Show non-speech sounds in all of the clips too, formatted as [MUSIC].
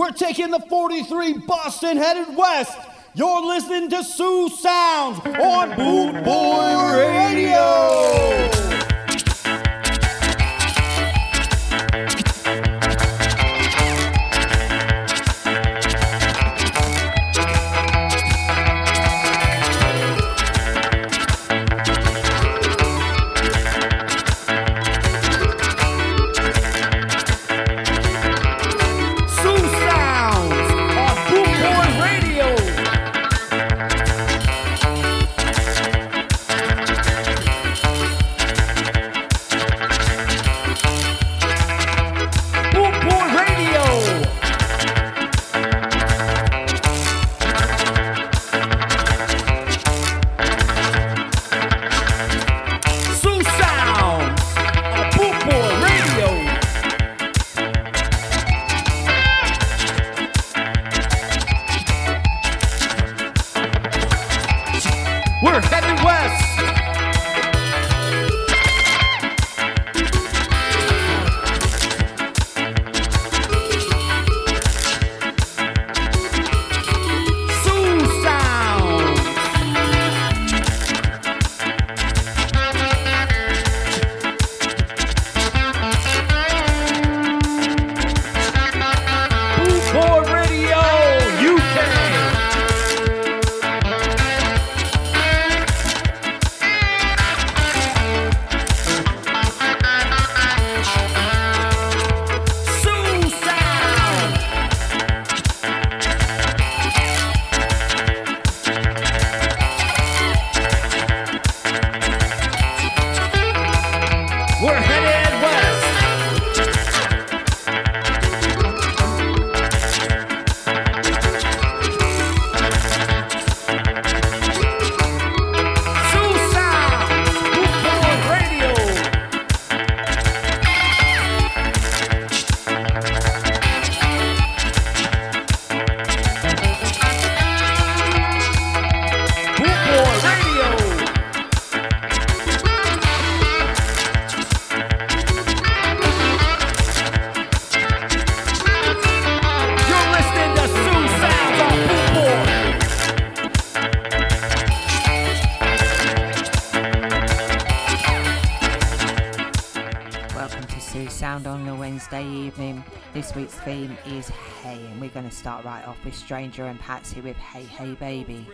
We're taking the 43 Boston headed west. You're listening to Sue Sounds on Boot Boy Radio. Stranger and Patsy with Hey Hey Baby.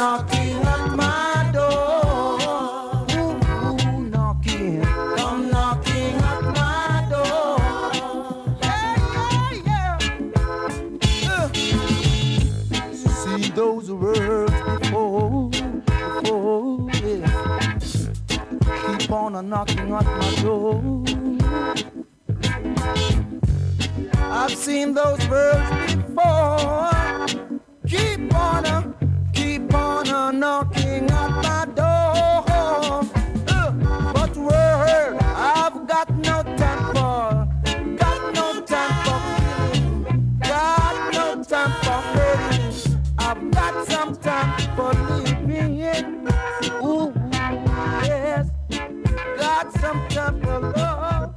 Knocking at my door. Ooh, ooh, knocking, come knocking at my door. Yeah, yeah, yeah. Uh. See those words before, before, yeah. Keep on a knocking at my door. I've seen those words before. Keep on a knocking at my door. Uh, but word, I've got no time for, got no time for got no time for. I've got some time for living. Ooh, yes, got some time for love.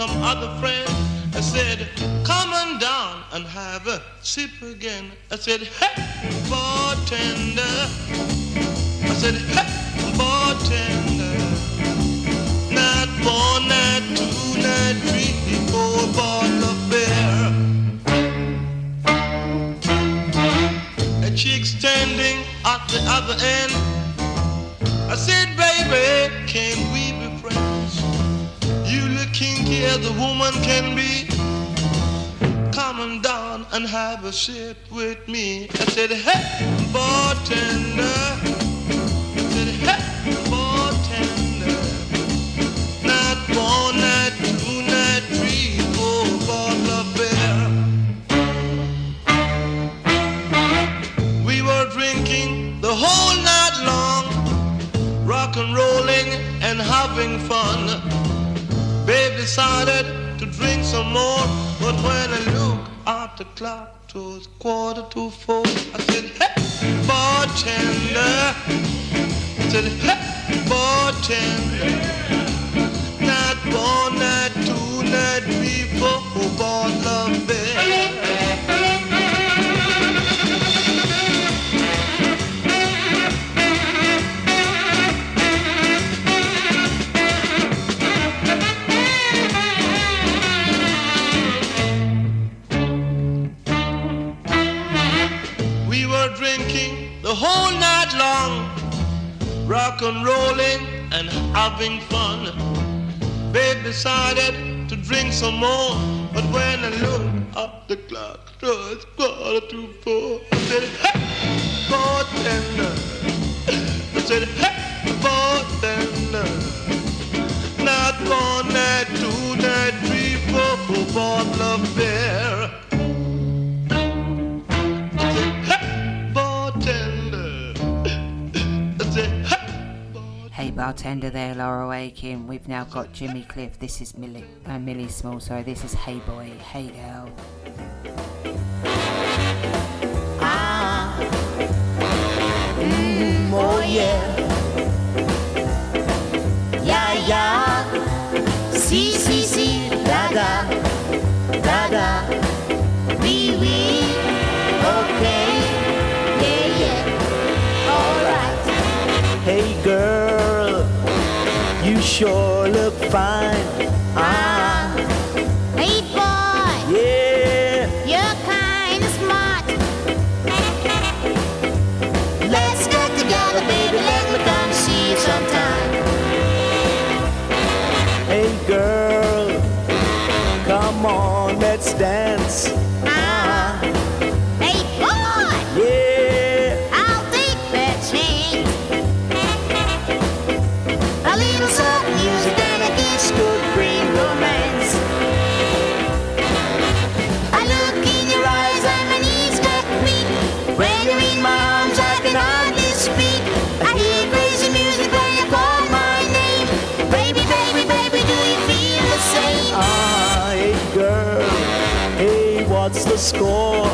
Some other friends, I said, come on down and have a sip again. I said, hey, bartender. I said, hey, bartender. Not one, not two, not three, four bottle of beer. a chick standing at the other end. I said, baby, can we be kinky as a woman can be. Come on down and have a sip with me. I said, hey, bartender. I said, hey, bartender. Not one, not two, not three, four bottle of beer. We were drinking the whole night long, rock and rolling and having fun. Babe decided to drink some more, but when I looked at the clock, it was quarter to four. I said, hey, bartender. I said, hey, bartender. Not one, not two, not three, four bottle of beer. Whole night long, rock and rolling and having fun. Babe decided to drink some more, but when I looked at the clock, it was quarter to four. I said, hey, bartender. I said, hey, bartender. Not one, not two, not three, four, bottle of beer. Bartender there, Laurel Aitken. We've now got Jimmy Cliff. This is Millie, uh, Millie Small, sorry. This is Hey Boy, Hey Girl. Ah. Mm, oh yeah. Yeah, yeah. Fine. esconde.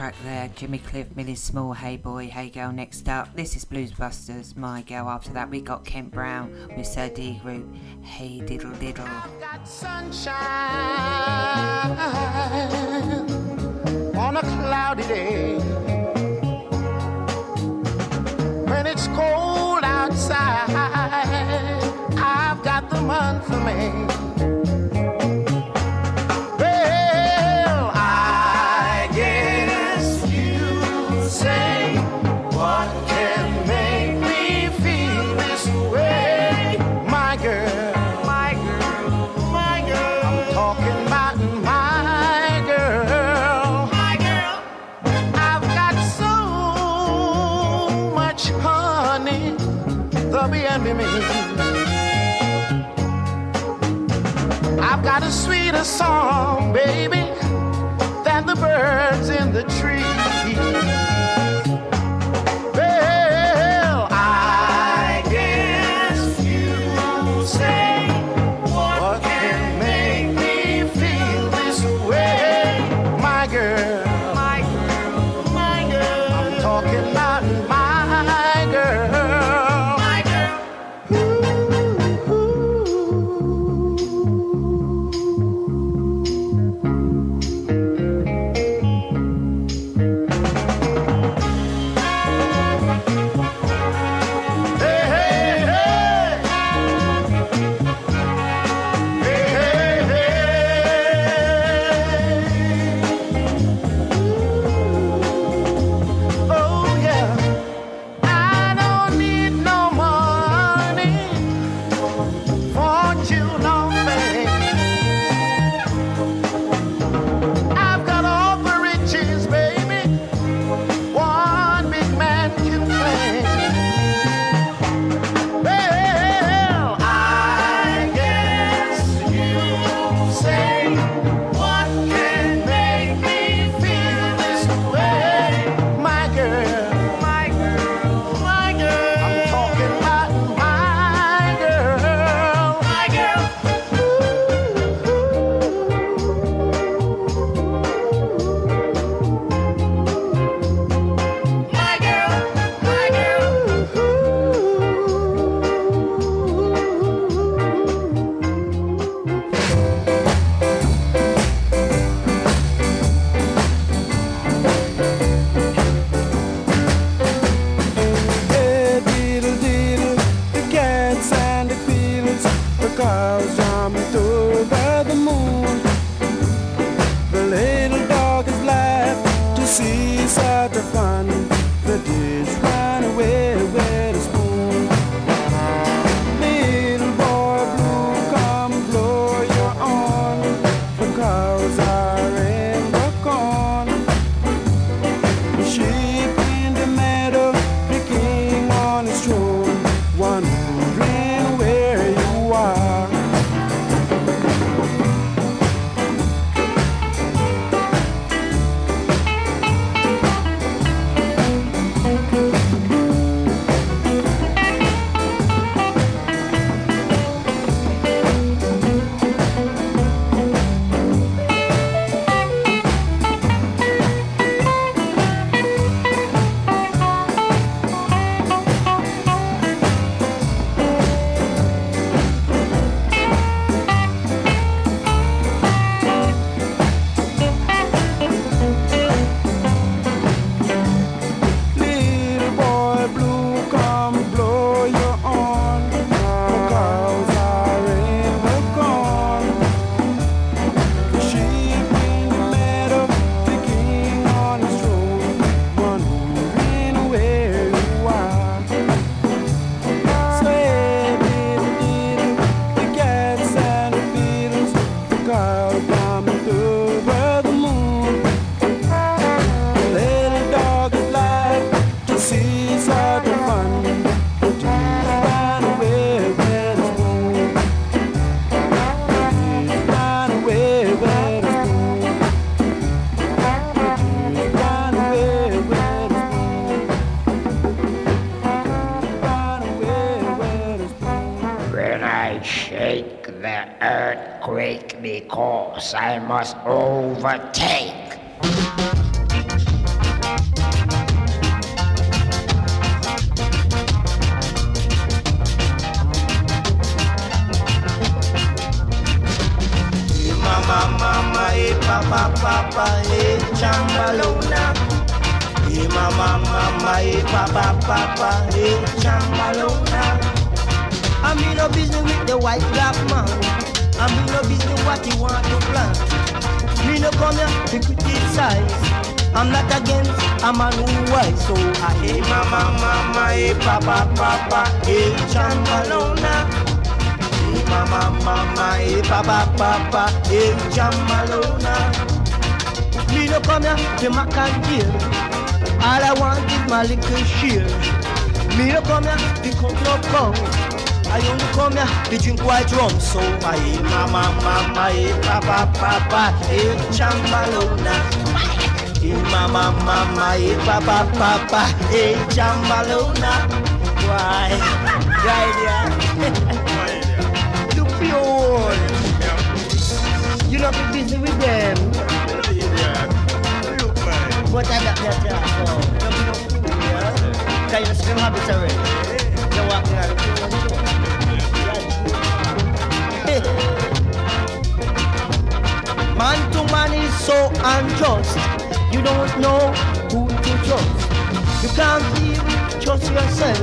track there. Jimmy Cliff, Millie Small, Hey Boy, Hey Girl. Next up, this is Blues Busters. My Girl. After that, we got Kent Brown with Sir D Group, Hey Diddle Diddle. I've got sunshine on a cloudy day when it's cold. trouble and me. I've got a sweeter song, baby, than the birds in the trees. Because I must overtake. Mama, mama, eh, papa, papa, eh, chambalona. Eh, mama, mama, eh, papa, papa, eh, chambalona. I'm in no business with the white black man. I'm in no business what he want to plant. Me no come here to criticize. I'm not against a man who wise. So I hey mama, mama, hey papa, papa, hey chambalona. Hey mama, mama, hey papa, papa, hey chambalona. Me no come here to mac and deal. All I want is my little share. Me no come here to cut no. I only come here to drink white rum. So I hey mama, mama, hey papa, papa, hey chambalona. Hey mama, mama, hey papa, papa, hey chambalona. Why? Right there. You pure. You not be busy with them. But I got that job, so don't be no fool, yeah? Cause you still already. You're walking out the Man to man is so unjust. You don't know who to trust. You can't even trust yourself.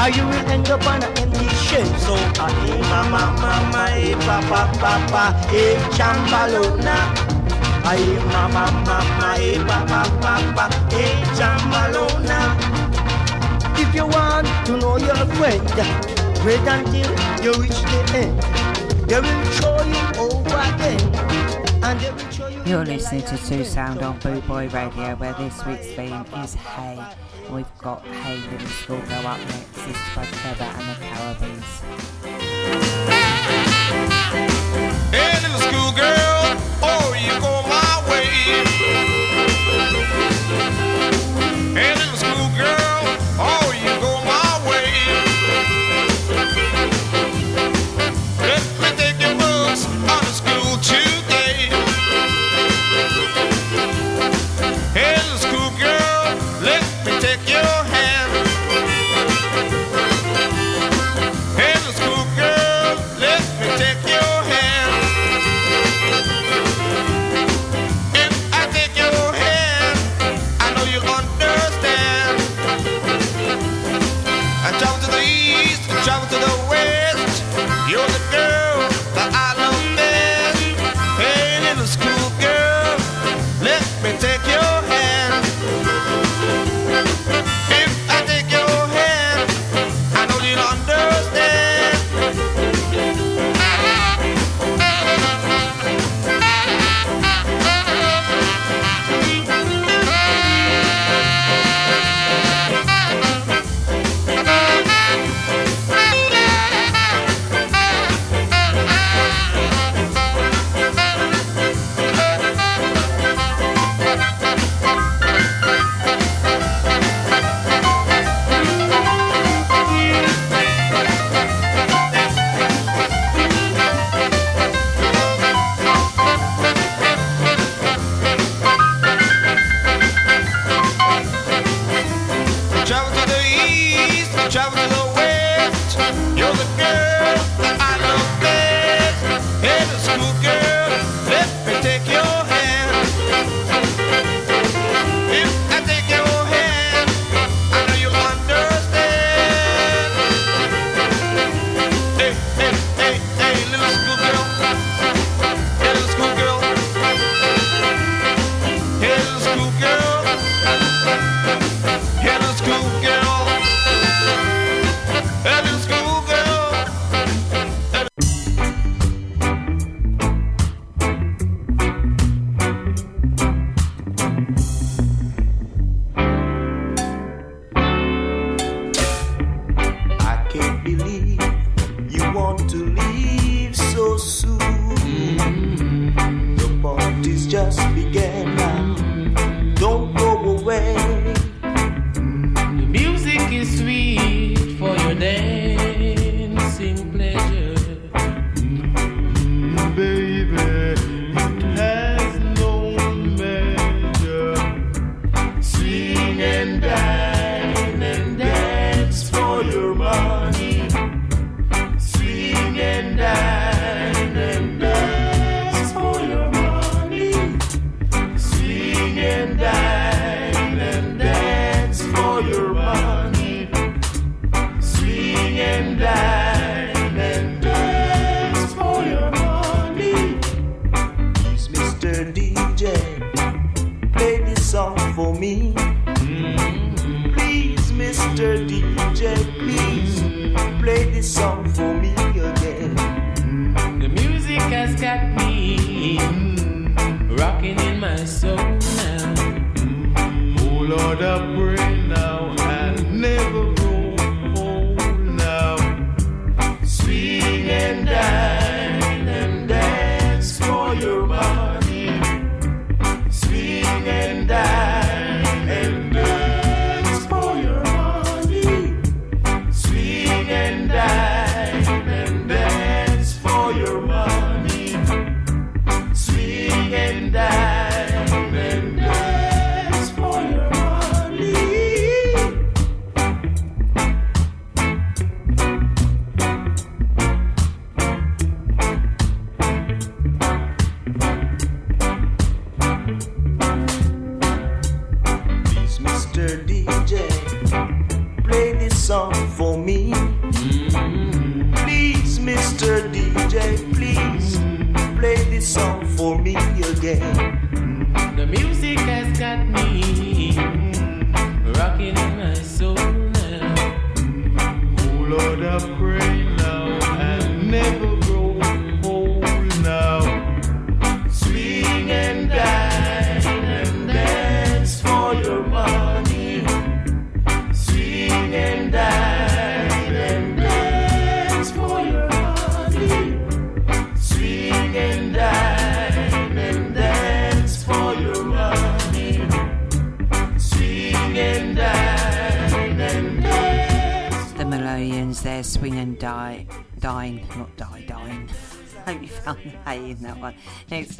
Or you will end up on an empty shell. So, ah, hey, mama, mama, hey, papa, papa, hey, chambalona. Ay, mama, mama, hey, papa, papa, hey, chambalona. If you want to know your friend, wait until you reach the end. They will show you over again. And they will show you You're listening to Two Sound on Boot Boy Radio, where this week's theme is Hey. And we've got Hey Little School Go up next. This is by Trevor and the Caribbees. Hey, little schoolgirl, oh, you go my way.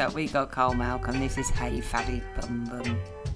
But we got Carl Malcolm. This is Hey Fatty Bum Bum.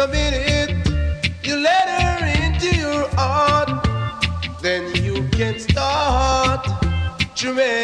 The minute you let her into your heart, then you can start to make.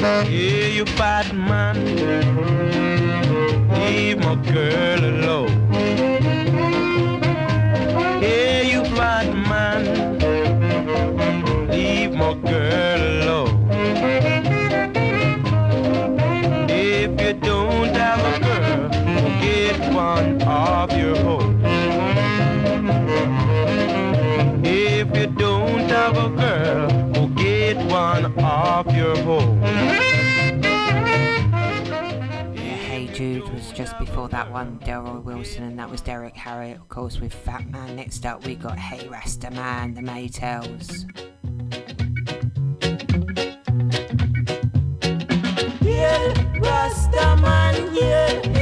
Yeah, you bad man, leave my girl alone. Yeah, you bad man, leave my girl alone. If you don't have a girl, get one of your own. If you don't have a girl, get one of your own. Jude was just before that one, Delroy Wilson, and that was Derrick Harriott, of course, with Fat Man. Next up, we got Hey Rasta Man, the Maytals. Yeah, Rasta Man, yeah.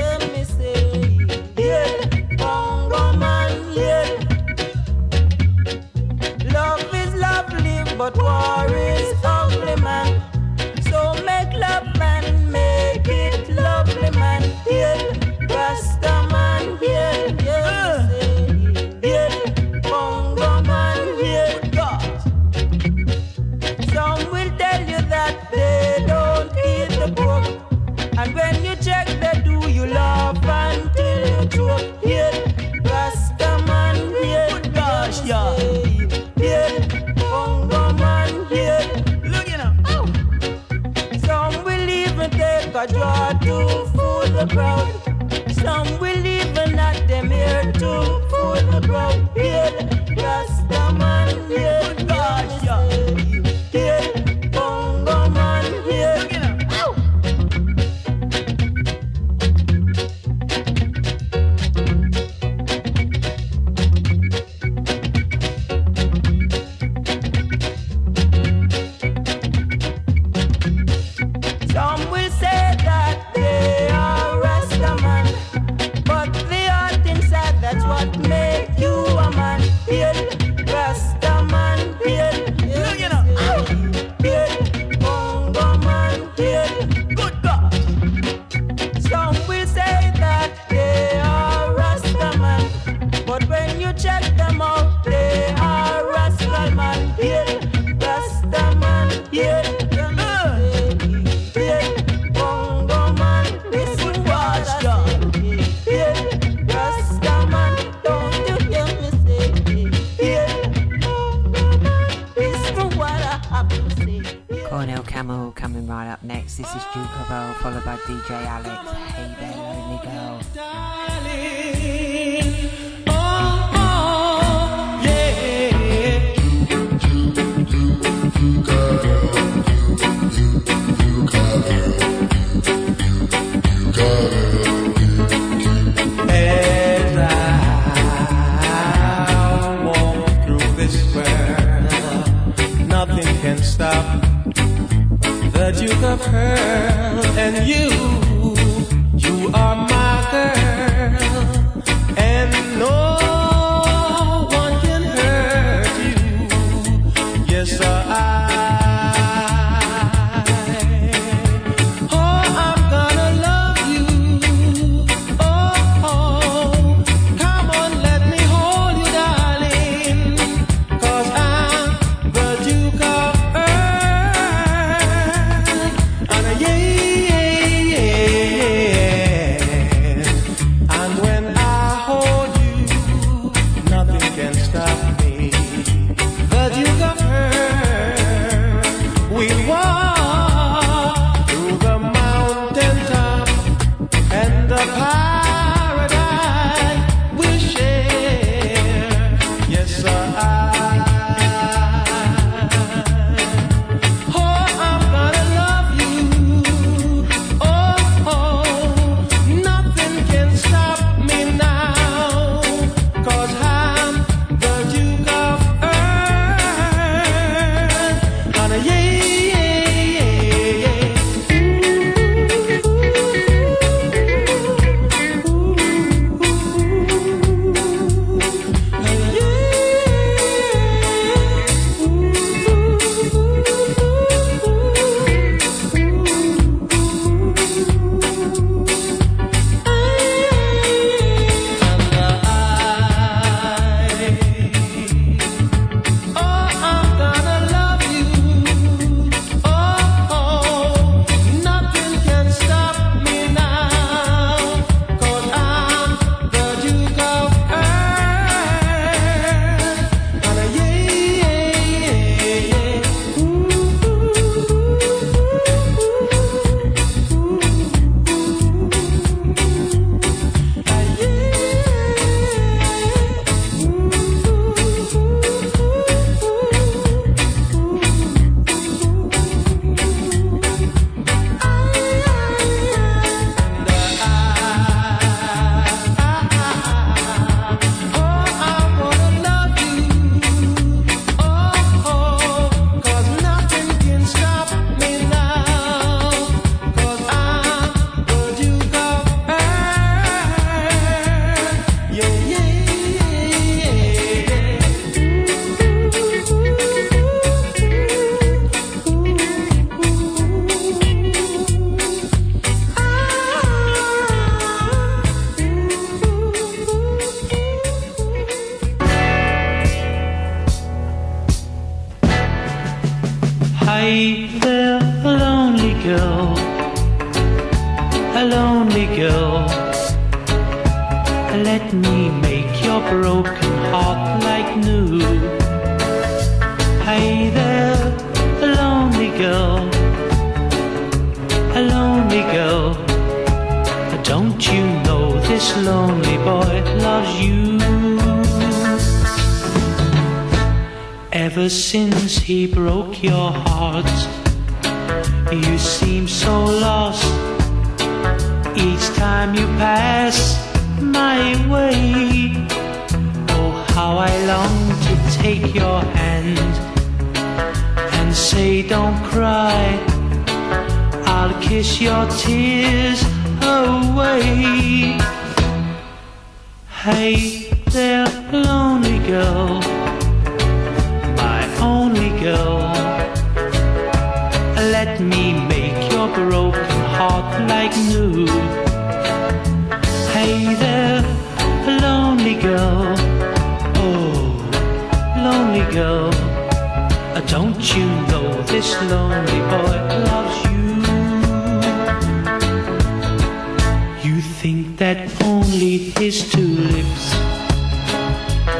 Only his two lips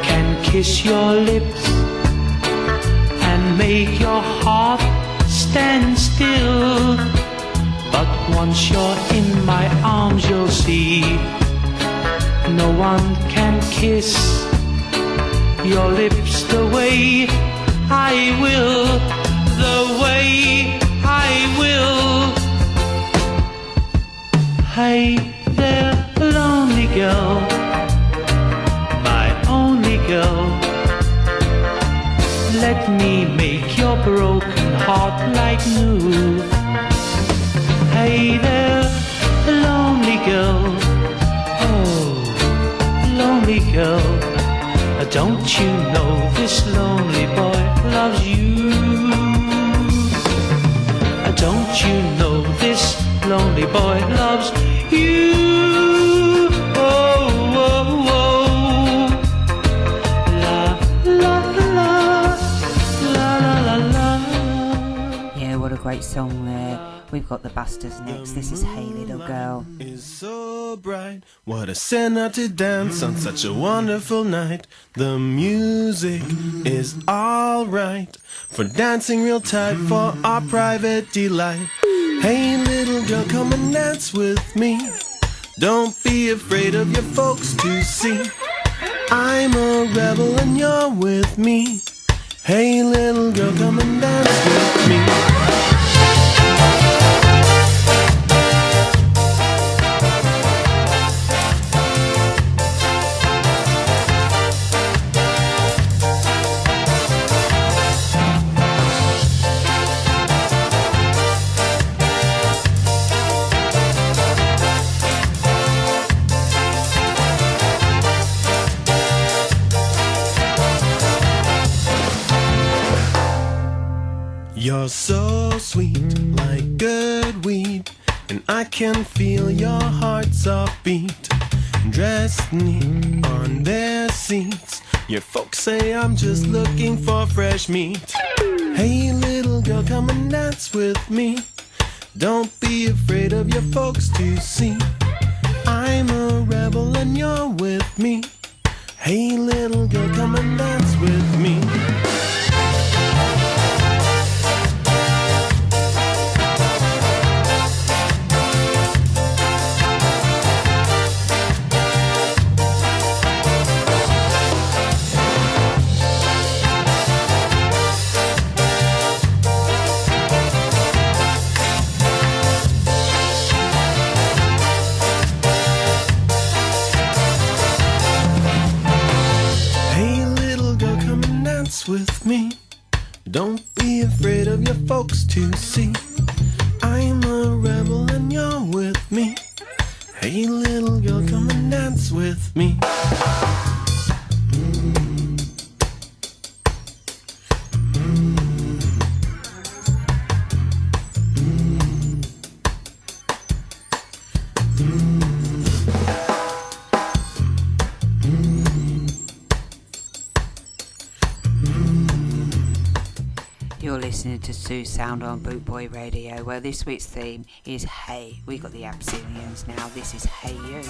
can kiss your lips and make your heart stand still. But once you're in my arms, you'll see no one can kiss your lips the way I will, the way I will. Hey girl, my only girl. Let me make your broken heart like new. Hey there, lonely girl, oh, lonely girl. Don't you know this lonely boy loves you? Don't you know this lonely boy loves you? Great song there. We've got the Busters next. This is Hey Little Girl. is so bright. What a sinner to dance on such a wonderful night. The music is alright for dancing real tight for our private delight. Hey, little girl, come and dance with me. Don't be afraid of your folks to see. I'm a rebel and you're with me. Hey, little girl, come and dance with me. So sweet, like good weed, and I can feel your heart's beat. Dressed neat on their seats. Your folks say I'm just looking for fresh meat. Hey, little girl, come and dance with me. Don't be afraid of your folks to see. I'm a rebel and you're with me. Hey, little girl, come and dance with me. With me. Don't be afraid of your folks to see. I'm a rebel and you're with me. Hey, little girl, come and dance with me. Listening to Sue Sound on Bootboy Radio. Well, this week's theme is Hey. We got the Abyssinians now. This is hey you,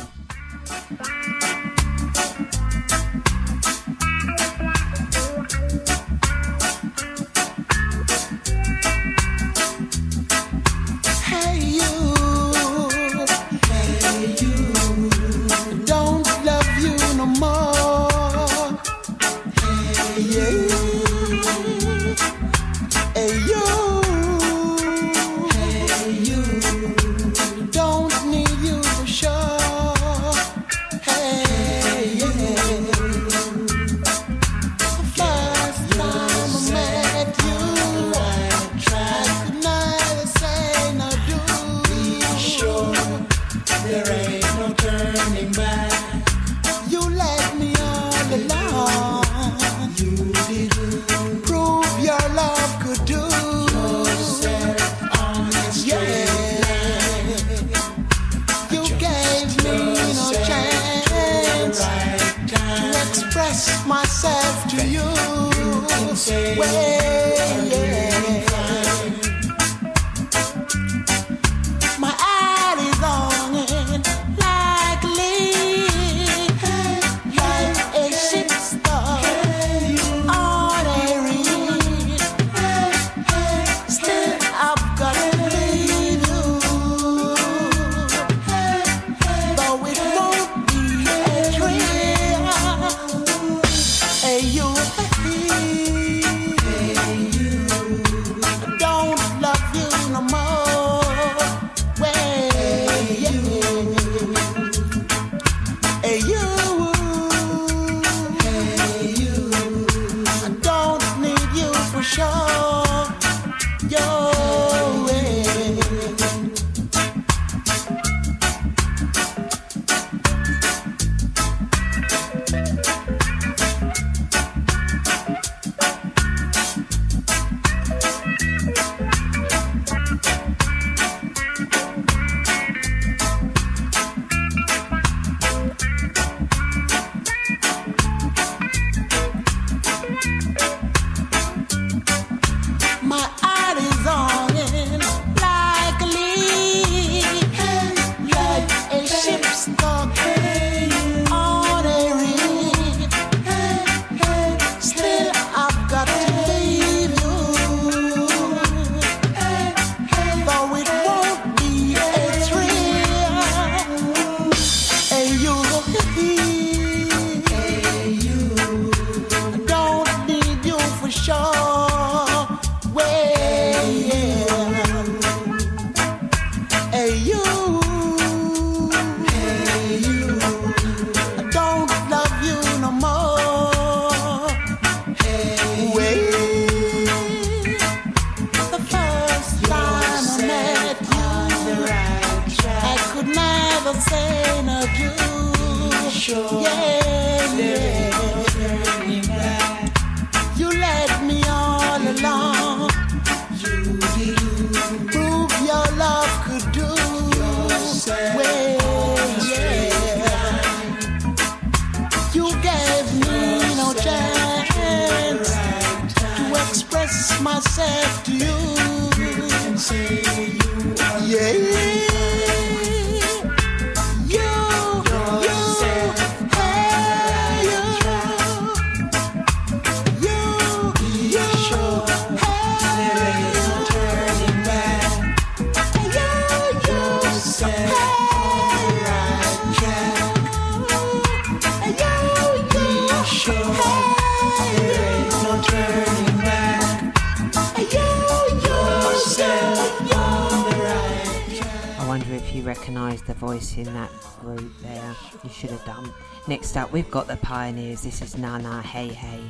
voice in that group there. You should have done. Next up, we've got the Pioneers. This is Nana Hey Hey.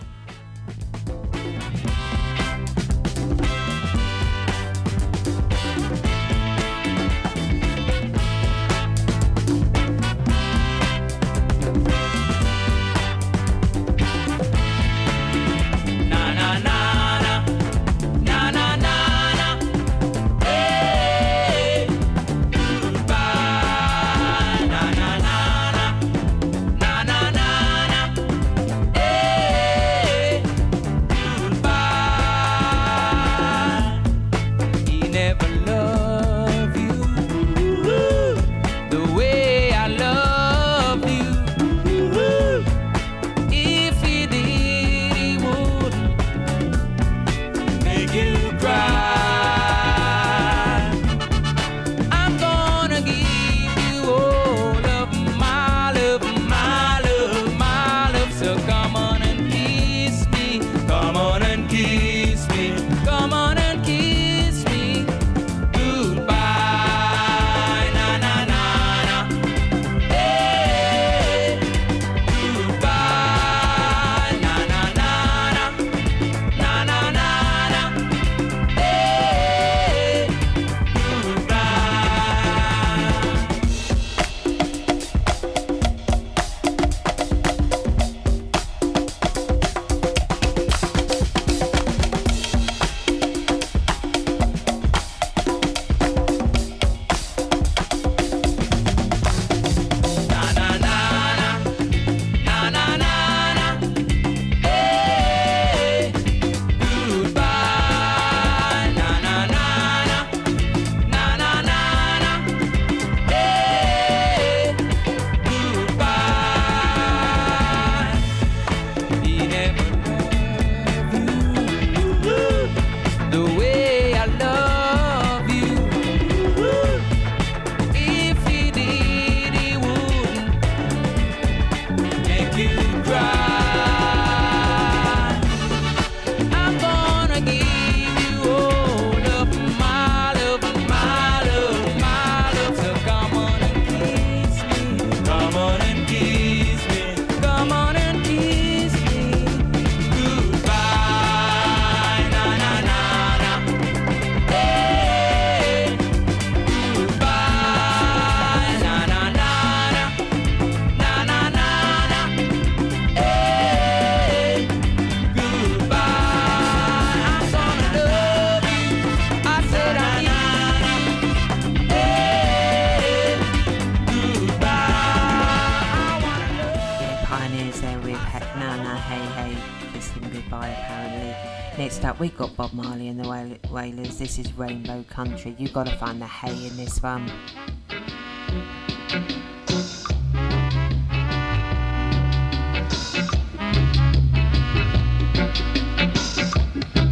Bob Marley and the Wailers. This is Rainbow Country. You gotta find the hay in this one.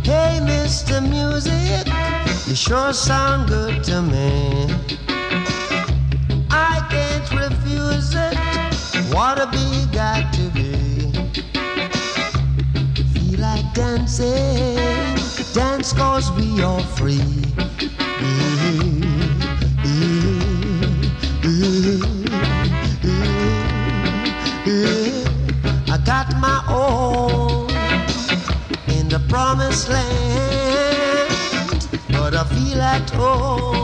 Hey, Mr. Music, you sure sound good to me. dance cause we are free. I got my own in the promised land, but I feel at home.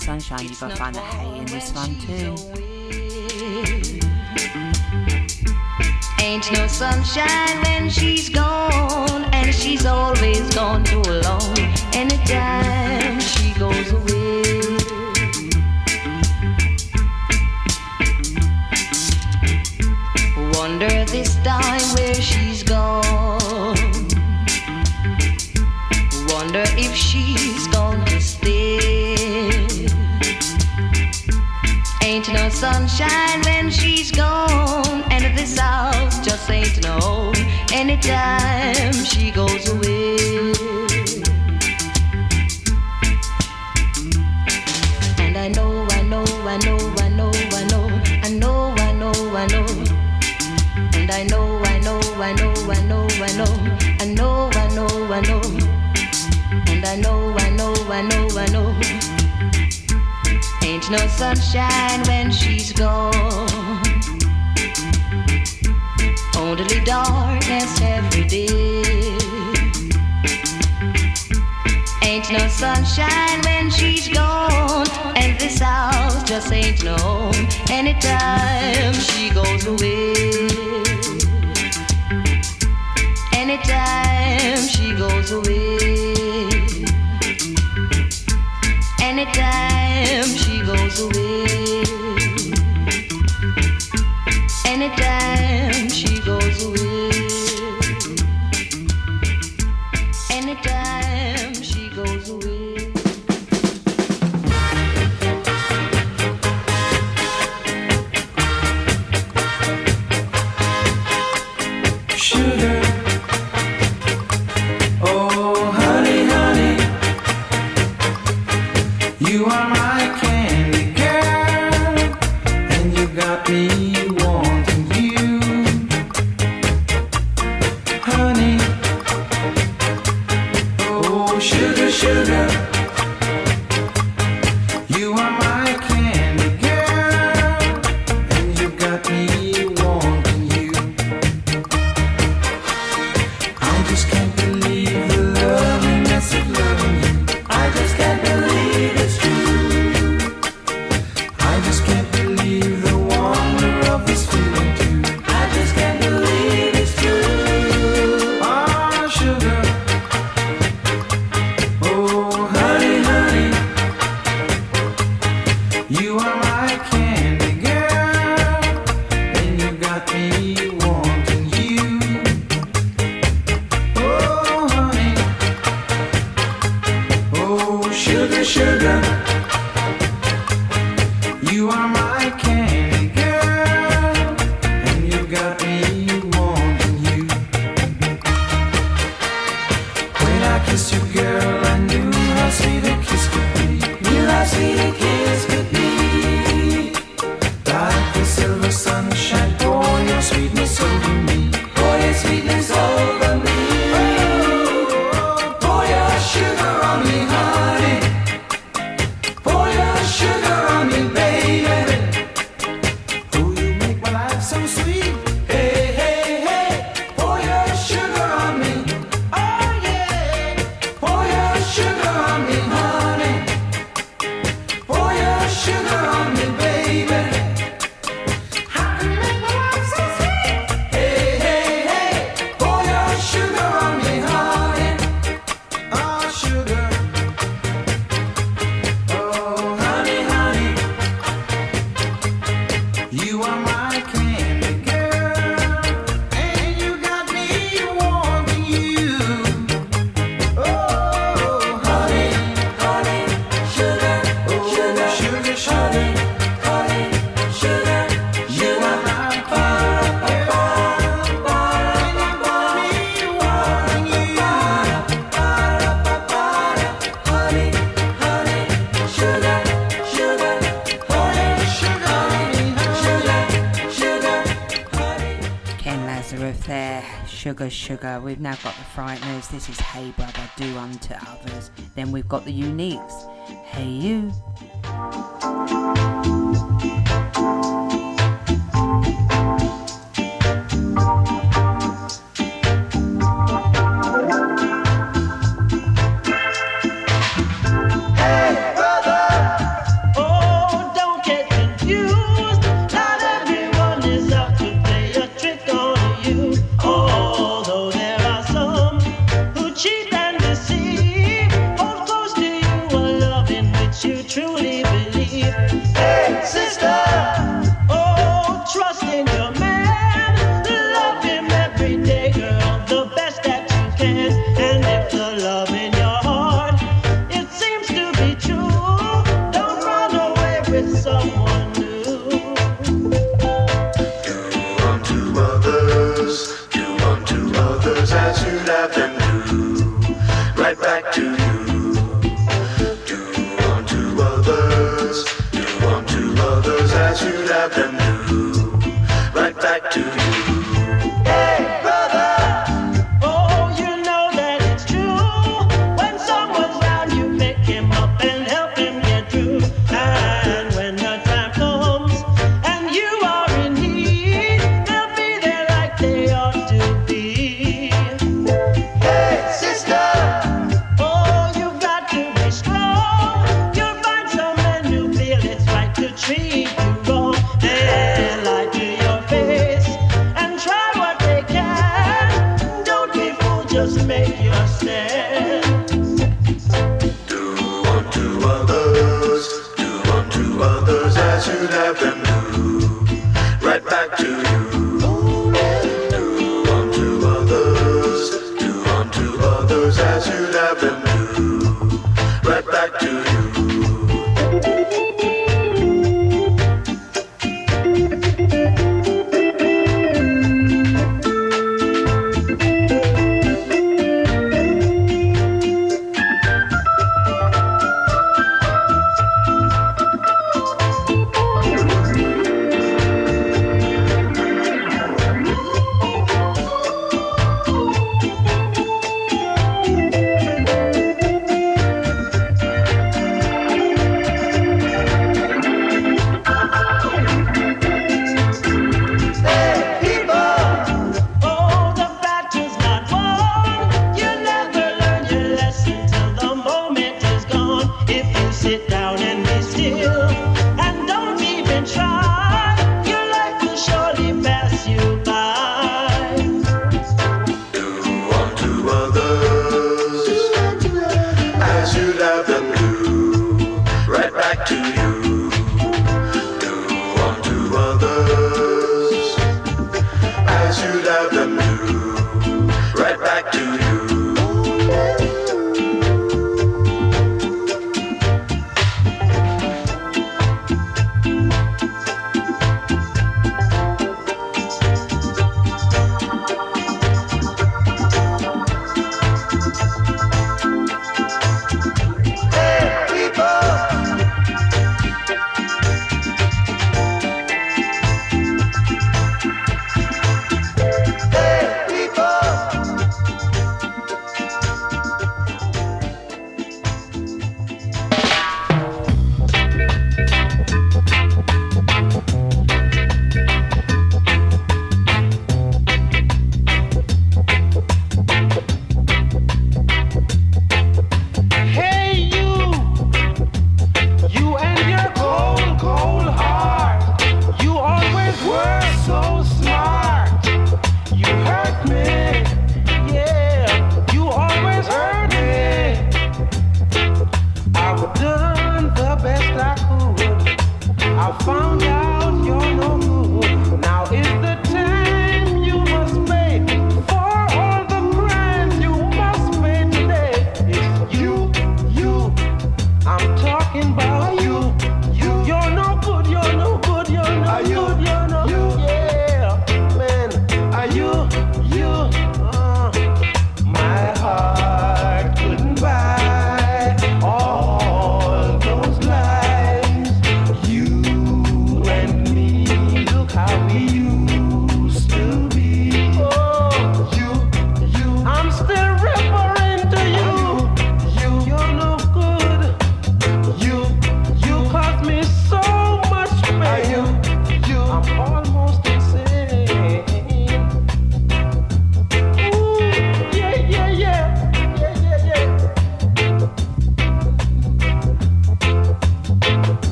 sunshine, you've got to find the hay in this one too. Ain't no sunshine when she's gone, and she's always gone too long. Anytime. We. Got the Uniques.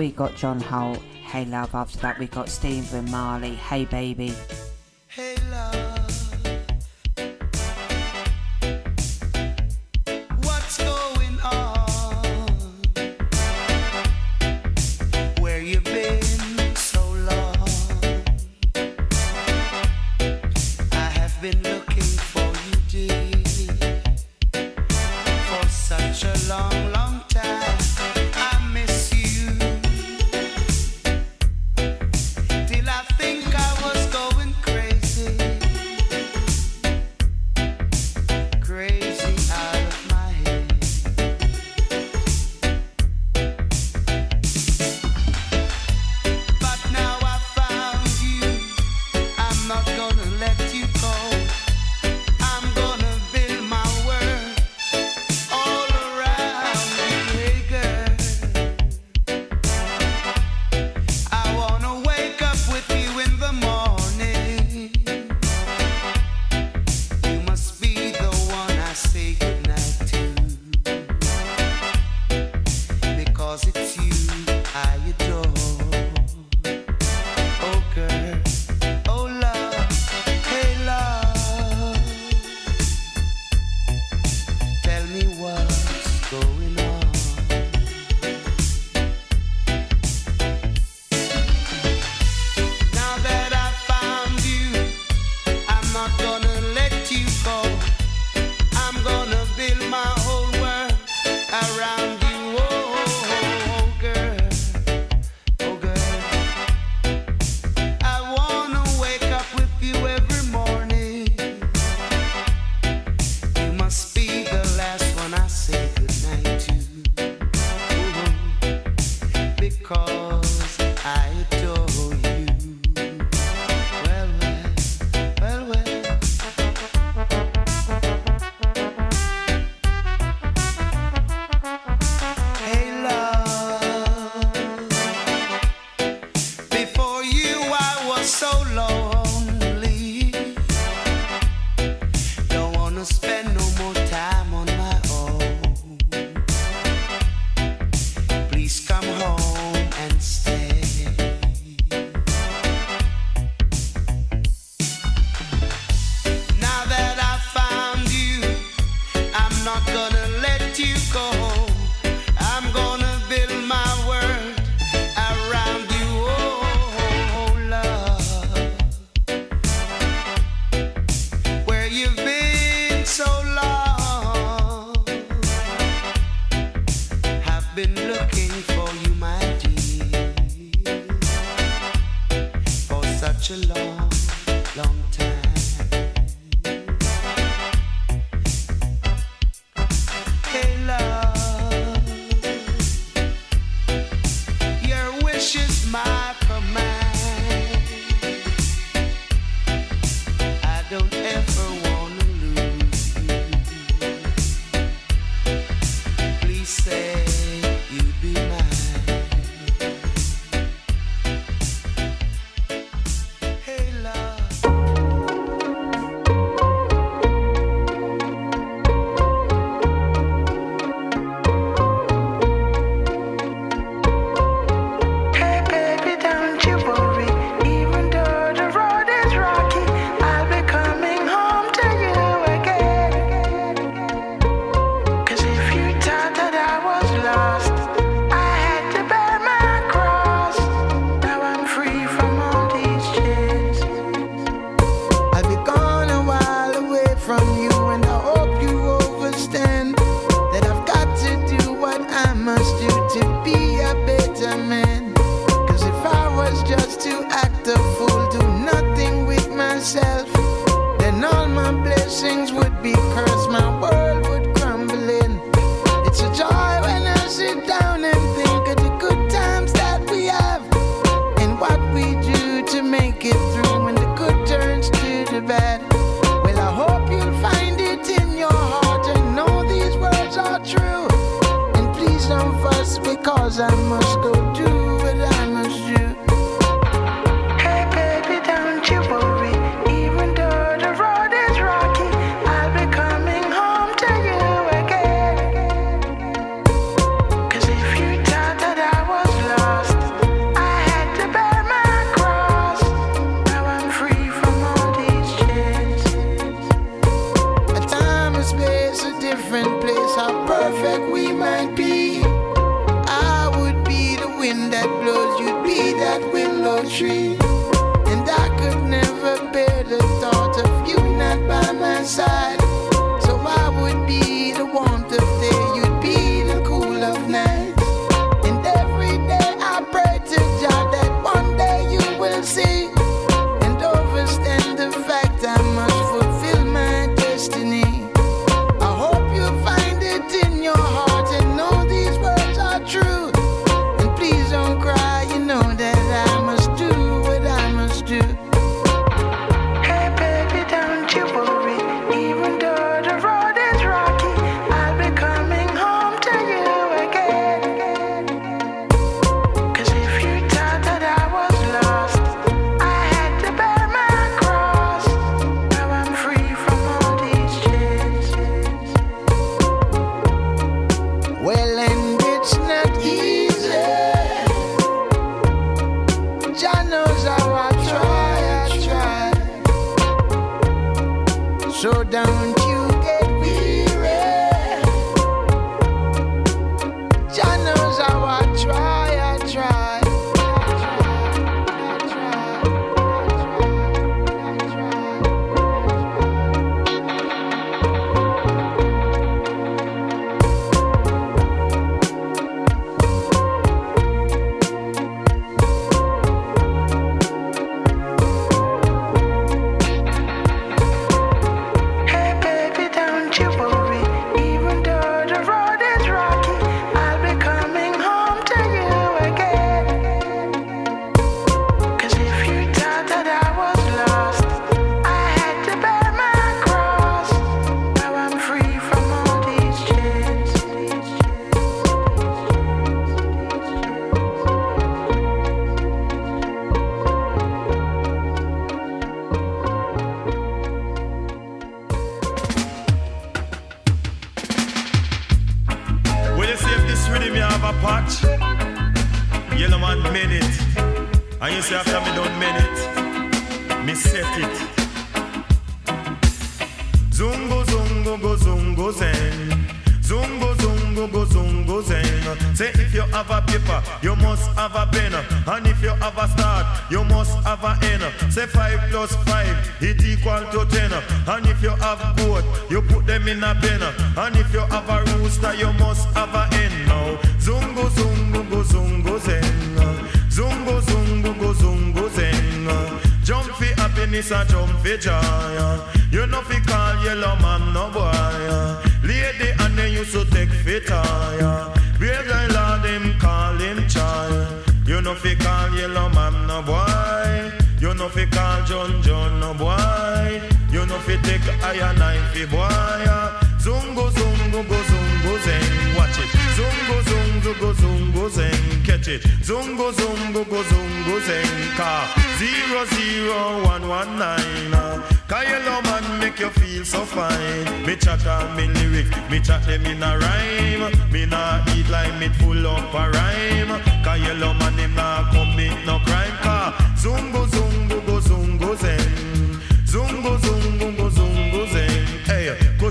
we got John Holt. Hey Love, after that we got Stephen Marley, Hey Baby, different place.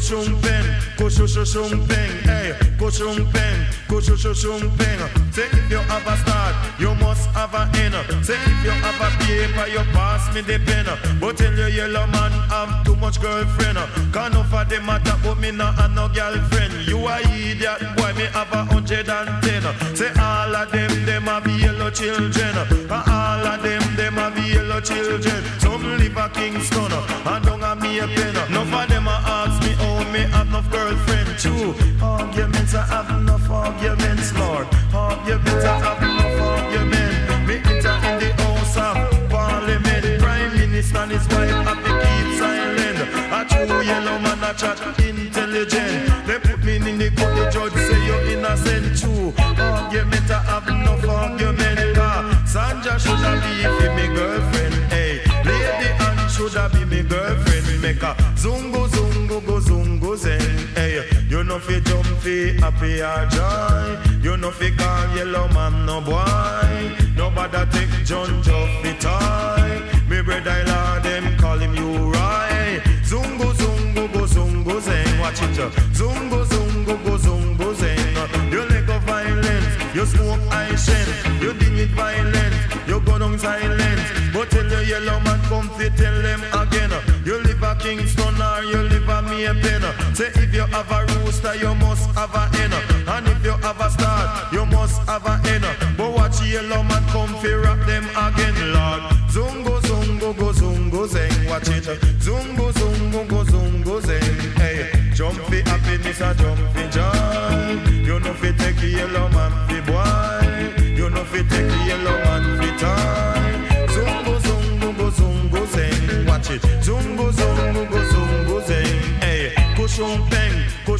shum pen, go show shum pen, hey, go shum pen, go show shum pen. Say if you have a start, you must have an end. Say if you have a paper, you pass me the pen. But tell your yellow man have too much girlfriend. Can't offer the matter, but me not have no girlfriend. You a idiot, boy, me have a hundred and ten. Say all of them, them have yellow children. All of them, them have yellow children. Some live a Kingston, and don't have me a pen. None of them are me how me have enough girlfriend too. Arguments, I have enough arguments, Lord. Arguments, I have enough arguments. Me enter in the house of parliament. Prime Minister and his wife have to keep silent. A true yellow man, a chat intelligent. They put me in the court, the judge say you're innocent too. Argument, I have enough argument. Ah, Sanja should have be me girlfriend, hey. Lady Anne should have be me girlfriend. Make a zungo zungo zen. Hey, you know fi jump fi happy or joy. You know fi call yellow man no boy. Nobody take John Joff fi toy. Me brother Lord them call him you right. Zungo zungo go zungo zen. Watch it. Zungo zungo go zungo zen. You like a violence. You smoke ice shen. You deal with violence. You go down silent. But tell your yellow man come fi tell them again. You live a Kingston have a rooster, you must have a hen. And if you have a star, you must have a hen. But watch yellow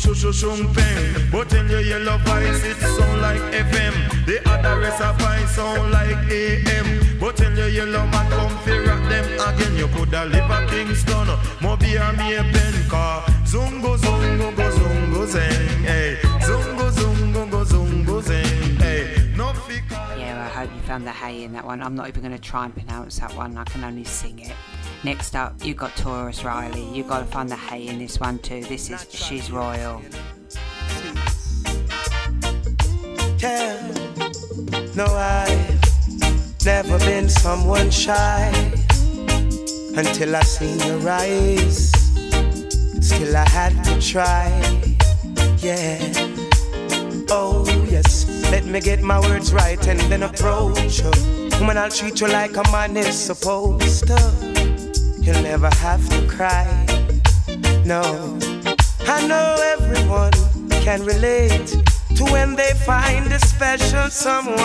But in your yellow voice it sound like FM. The other rest of sound like AM. But in your yellow man come fi rock them again. You coulda live a Kingston, me a pen car. Zungo zungo go zungo zeng. Hey, zungo zungo go zungo zeng. Hey, no fi Yeah, I hope you found the hay in that one. I'm not even going to try and pronounce that one. I can only sing it. Next up, you got Tarrus Riley. You got to find the hay in this one too. This is She's Royal. Yeah. No, I've never been someone shy until I seen your eyes. Still, I had to try. Yeah. Oh, yes. Let me get my words right and then approach you. Woman, I'll treat you like a man is supposed to. You'll never have to cry. No. I know everyone can relate to when they find a special someone.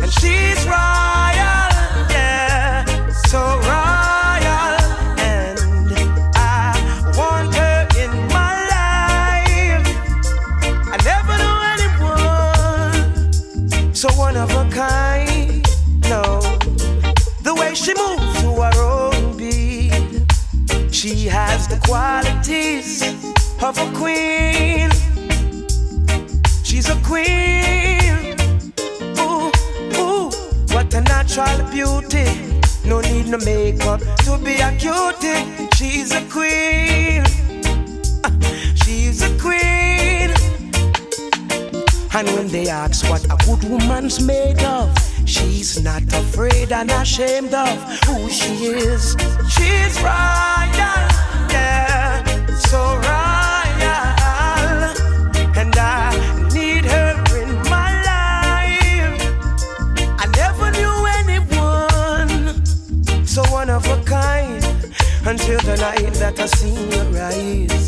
And she's royal, yeah, so royal. She has the qualities of a queen. She's a queen. Ooh, ooh, what a natural beauty. No need no makeup to be a cutie. She's a queen. [LAUGHS] She's a queen. And when they ask what a good woman's made of, she's not afraid and ashamed of who she is. She's royal, yeah, so royal. And I need her in my life. I never knew anyone so one of a kind until the night that I seen your eyes.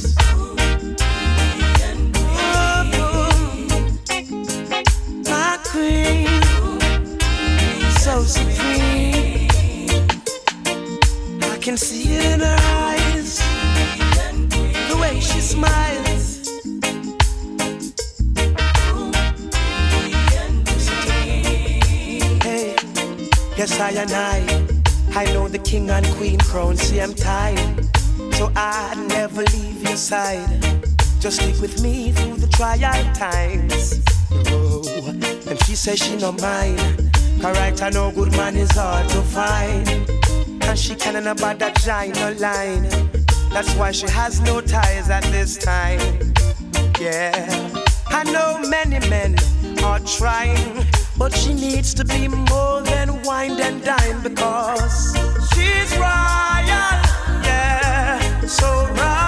Supreme. I can see it in her eyes, the way she smiles. Hey, yes, I and I, I know the king and queen crown. See, I'm tired, So I'd never leave your side. Just stick with me through the trial times. Oh, and she says she no mind. Cause right I know good man is hard to find. And she can't about that giant line. That's why she has no ties at this time. Yeah. I know many men are trying, but she needs to be more than wine and dine because she's royal. Yeah. So royal.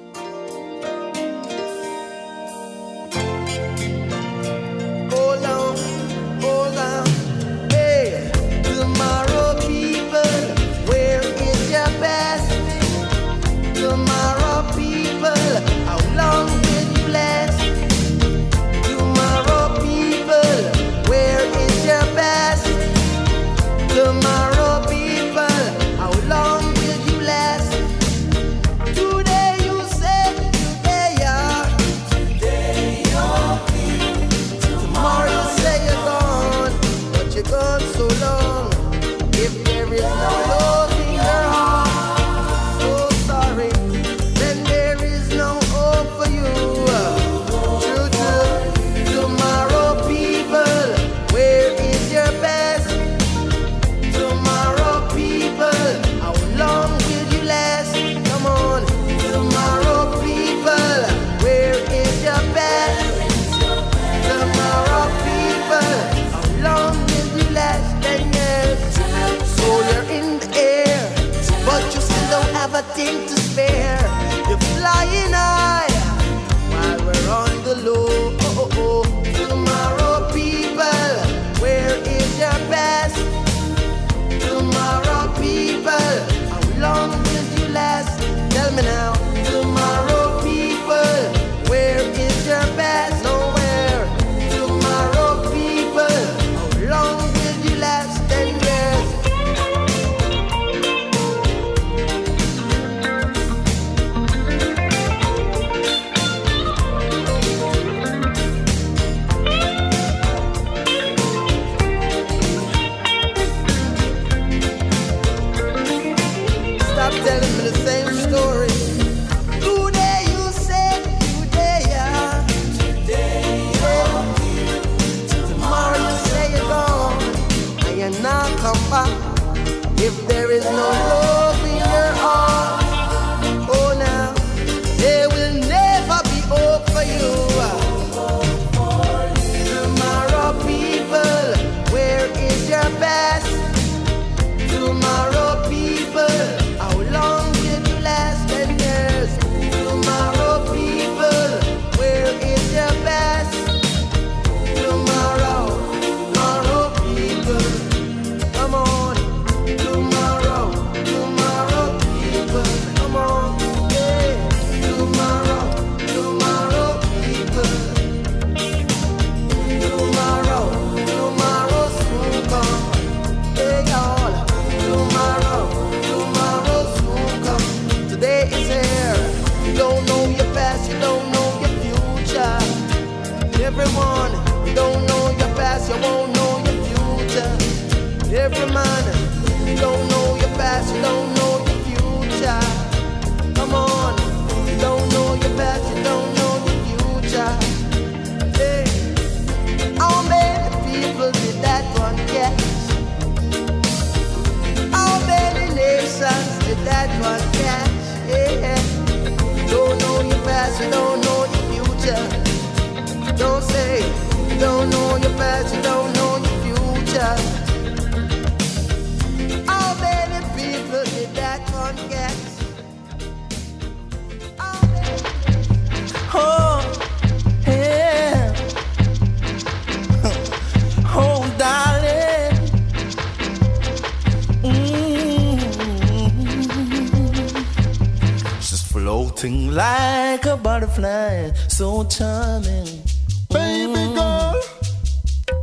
butterfly, so charming. Baby girl,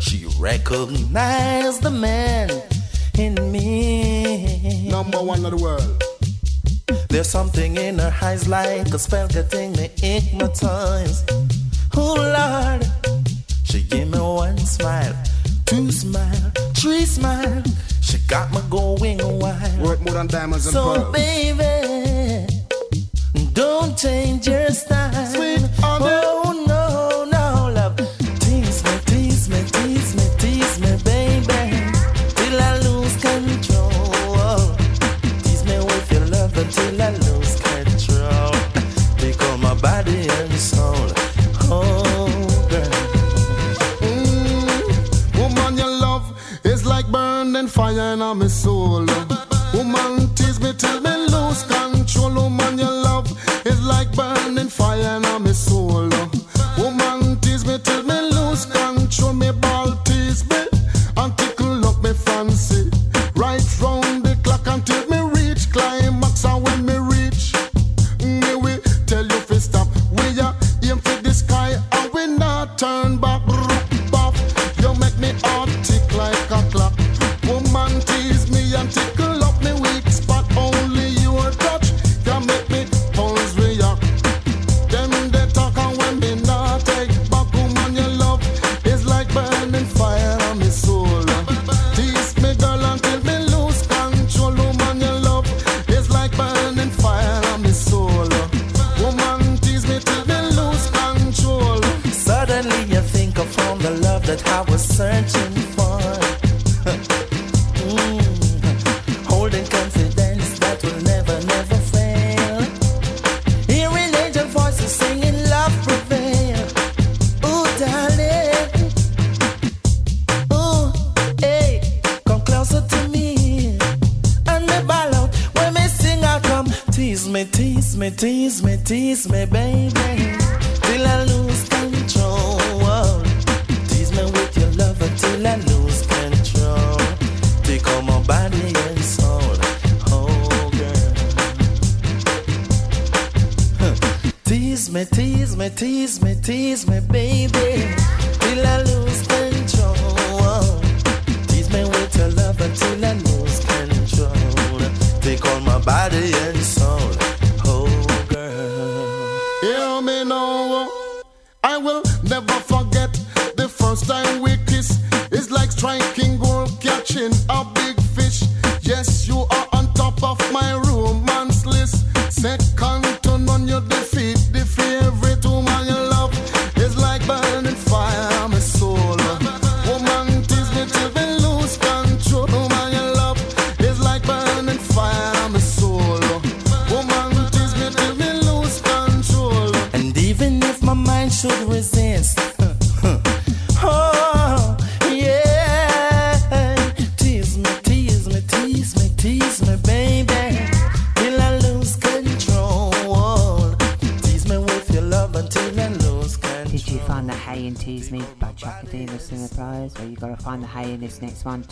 she recognized the man in me. Number one of the world. There's something in her eyes like a spell getting me hypnotized. Oh Lord, she gave me one smile, two smile, three smile. She got me going wild. Worth more than diamonds and so, pearls. So baby. Don't change your style.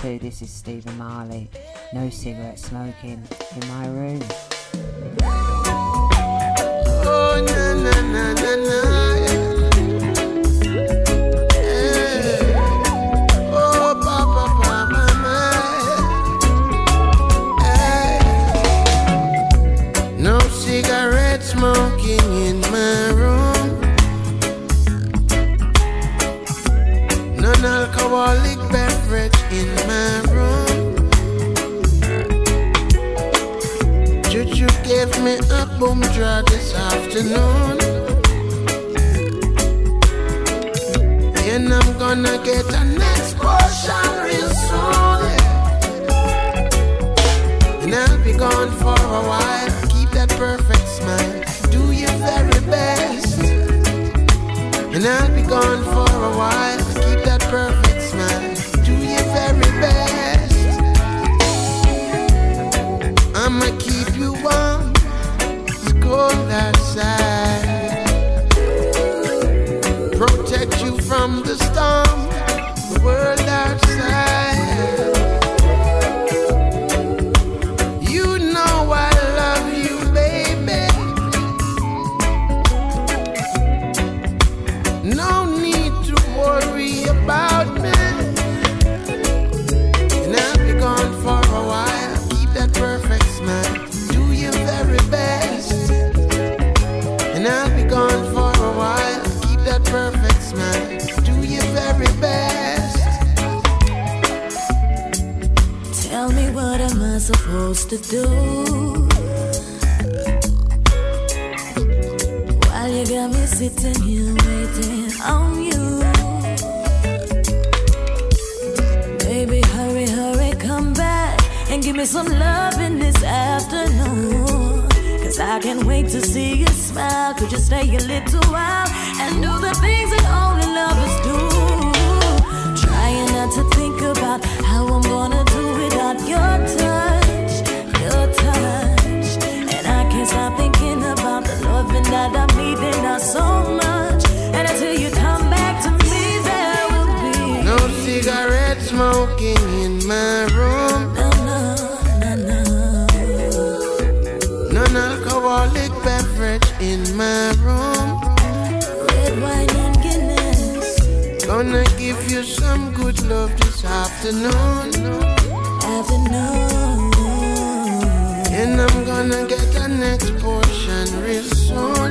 to. This is Stephen Marley. No cigarette smoking in my room. Oh, na, na, na, smoking in my room. Alcoholic in my room. Juju gave me a boom draw this afternoon. And I'm gonna get an explosion real soon. And I'll be gone for a while. Keep that perfect smile. Do your very best. And I'll be gone for a while. Keep that perfect make to do? While you got me sitting here waiting on you. Baby, hurry, hurry, come back and give me some love in this afternoon. Cause I can't wait to see you smile. Could you stay a little while and do the things that only lovers do? Trying not to think about how I'm gonna do without your touch, And I can't thinking about the loving that I'm needing now so much. And until you come back to me, there will be No cigarette smoking in my room. No, no, no, no. Non alcoholic beverage in my room. Red wine and Guinness. Gonna give you some good love this afternoon. Afternoon. And I'm gonna get the next portion real soon.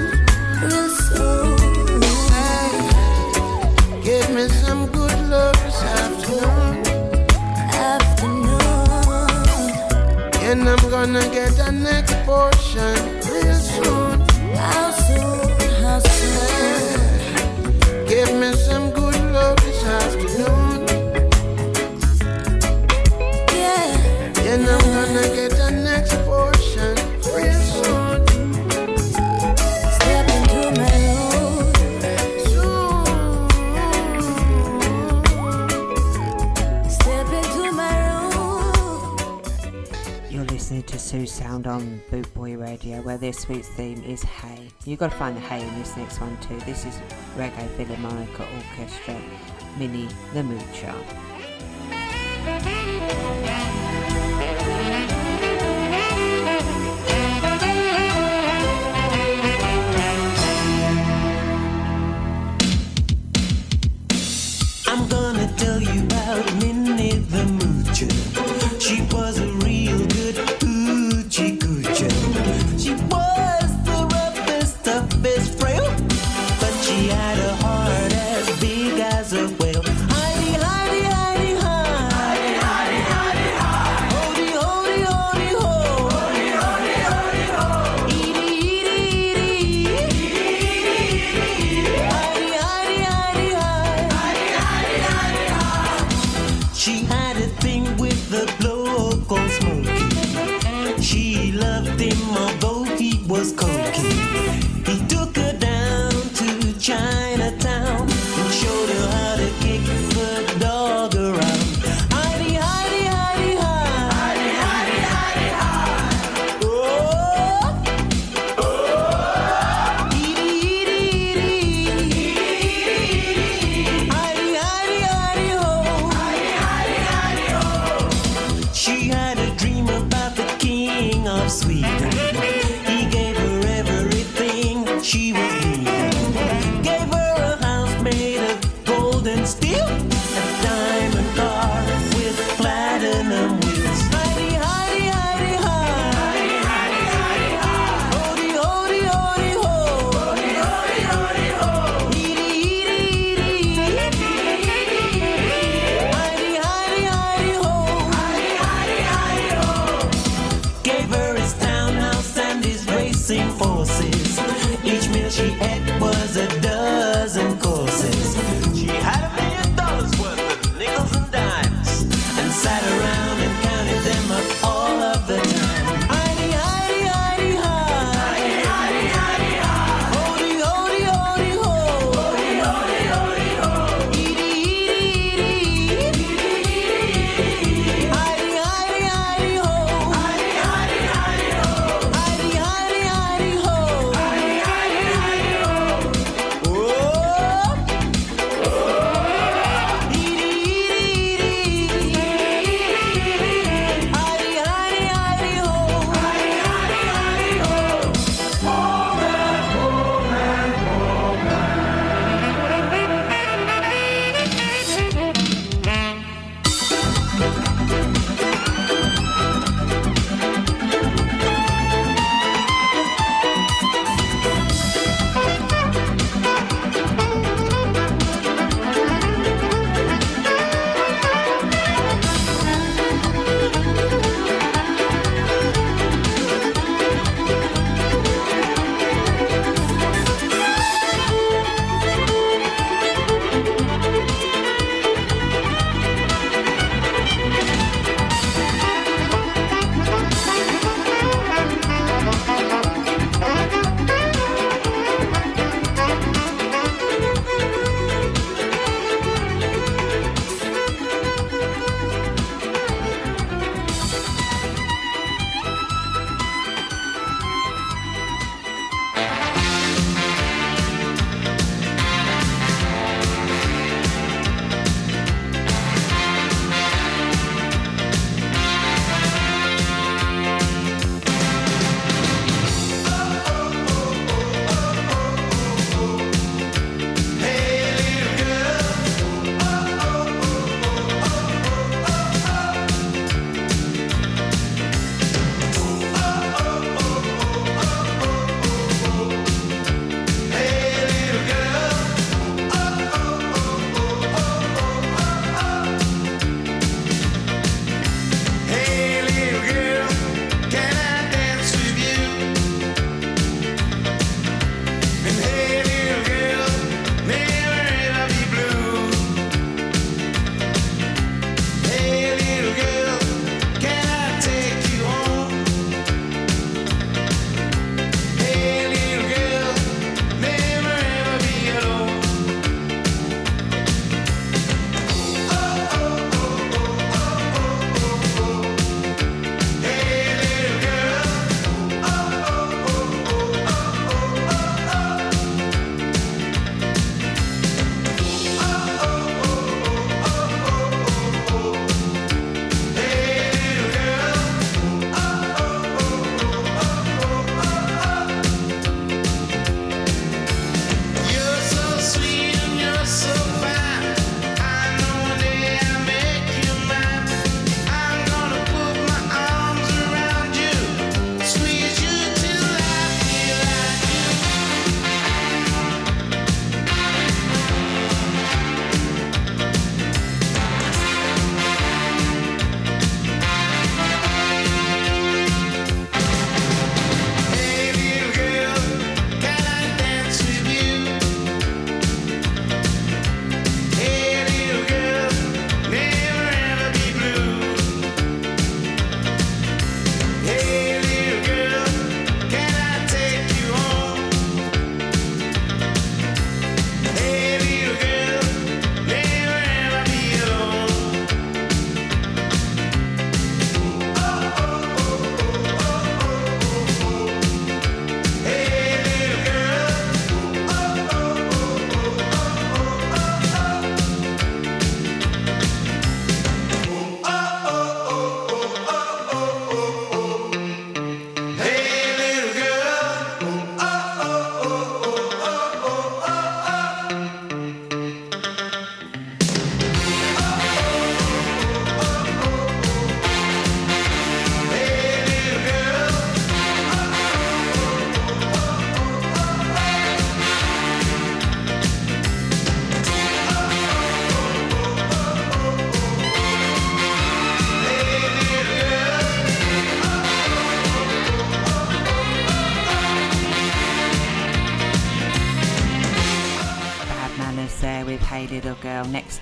Real soon. Hey, give me some good love this afternoon. Afternoon. And I'm gonna get the next portion real soon. How soon? How soon? Give me some good love this afternoon. Yeah. And I'm gonna get Sound on Boot Boy Radio, where this week's theme is Hay. You've got to find the Hay in this next one too. This is Reggae Philharmonica Orchestra, Minnie the Moocher.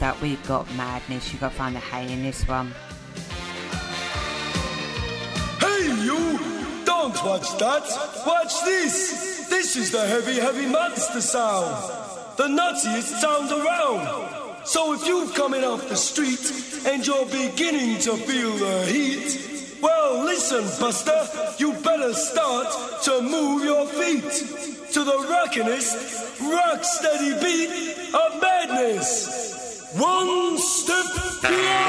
that we've got madness. You've got to find the hay in this one. Hey, you! Don't watch that! Watch this! This is the heavy, heavy monster sound! The nuttiest sound around! So if you've come in off the street and you're beginning to feel the heat, well, listen, Buster, you better start to move your feet to the rockinest, rock steady Yeah!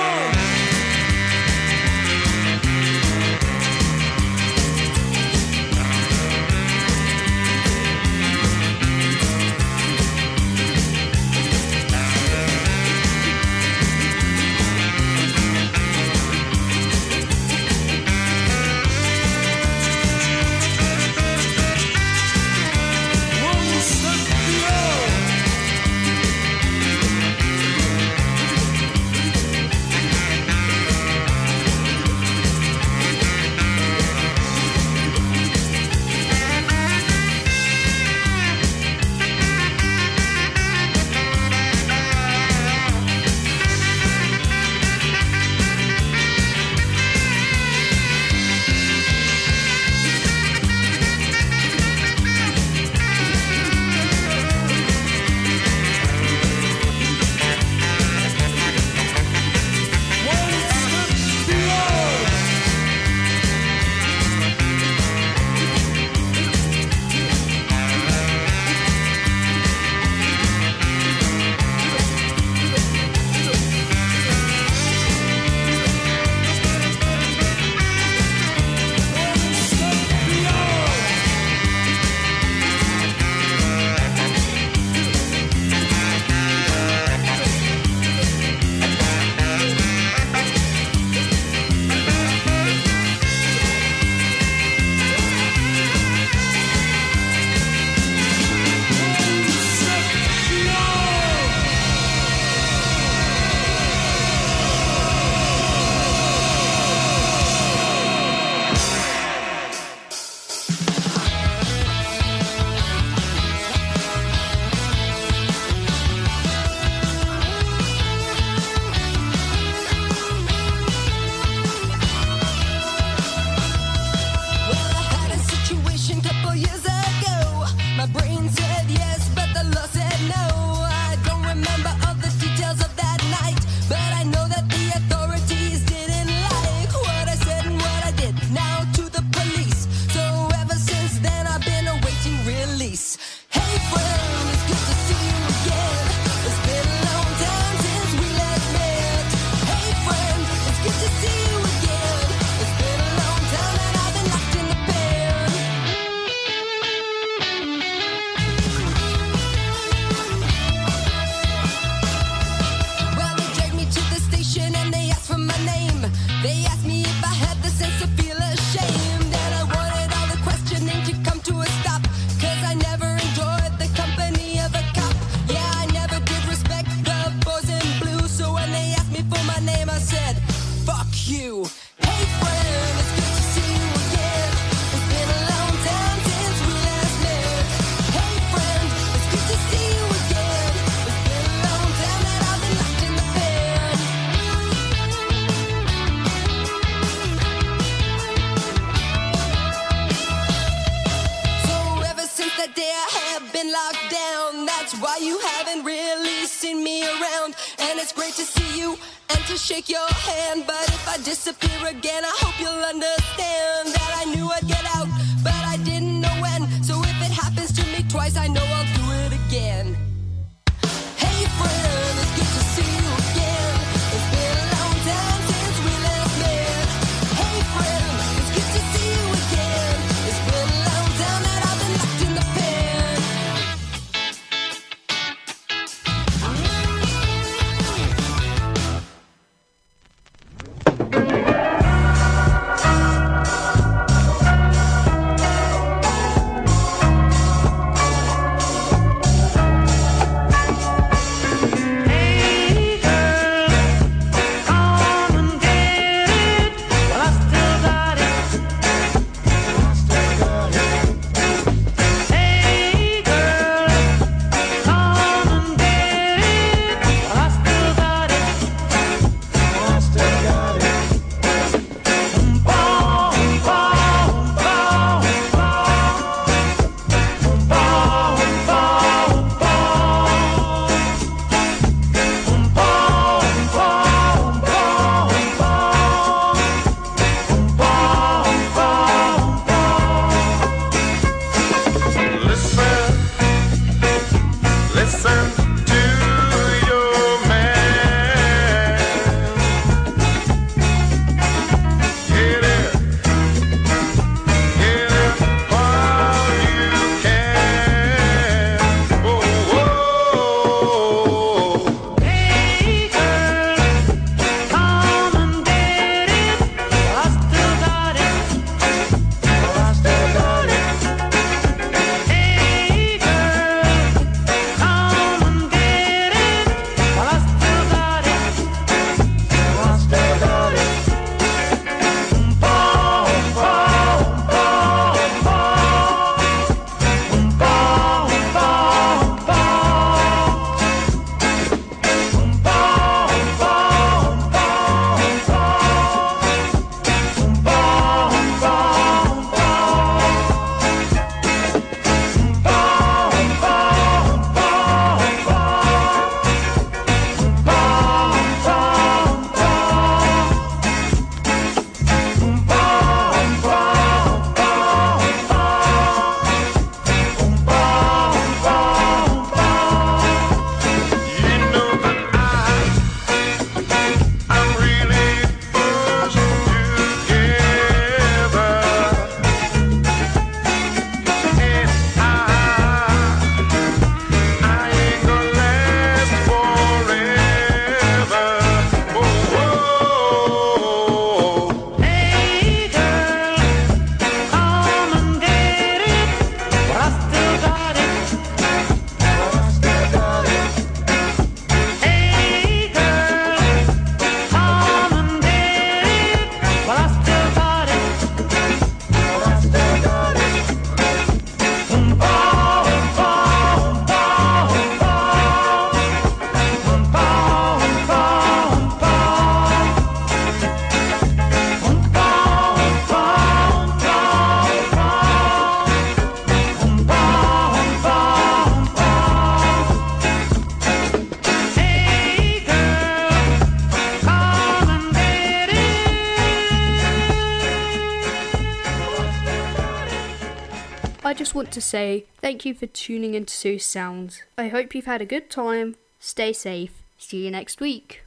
Want to say thank you for tuning into Sue Sounds. I hope you've had a good time. Stay safe. See you next week.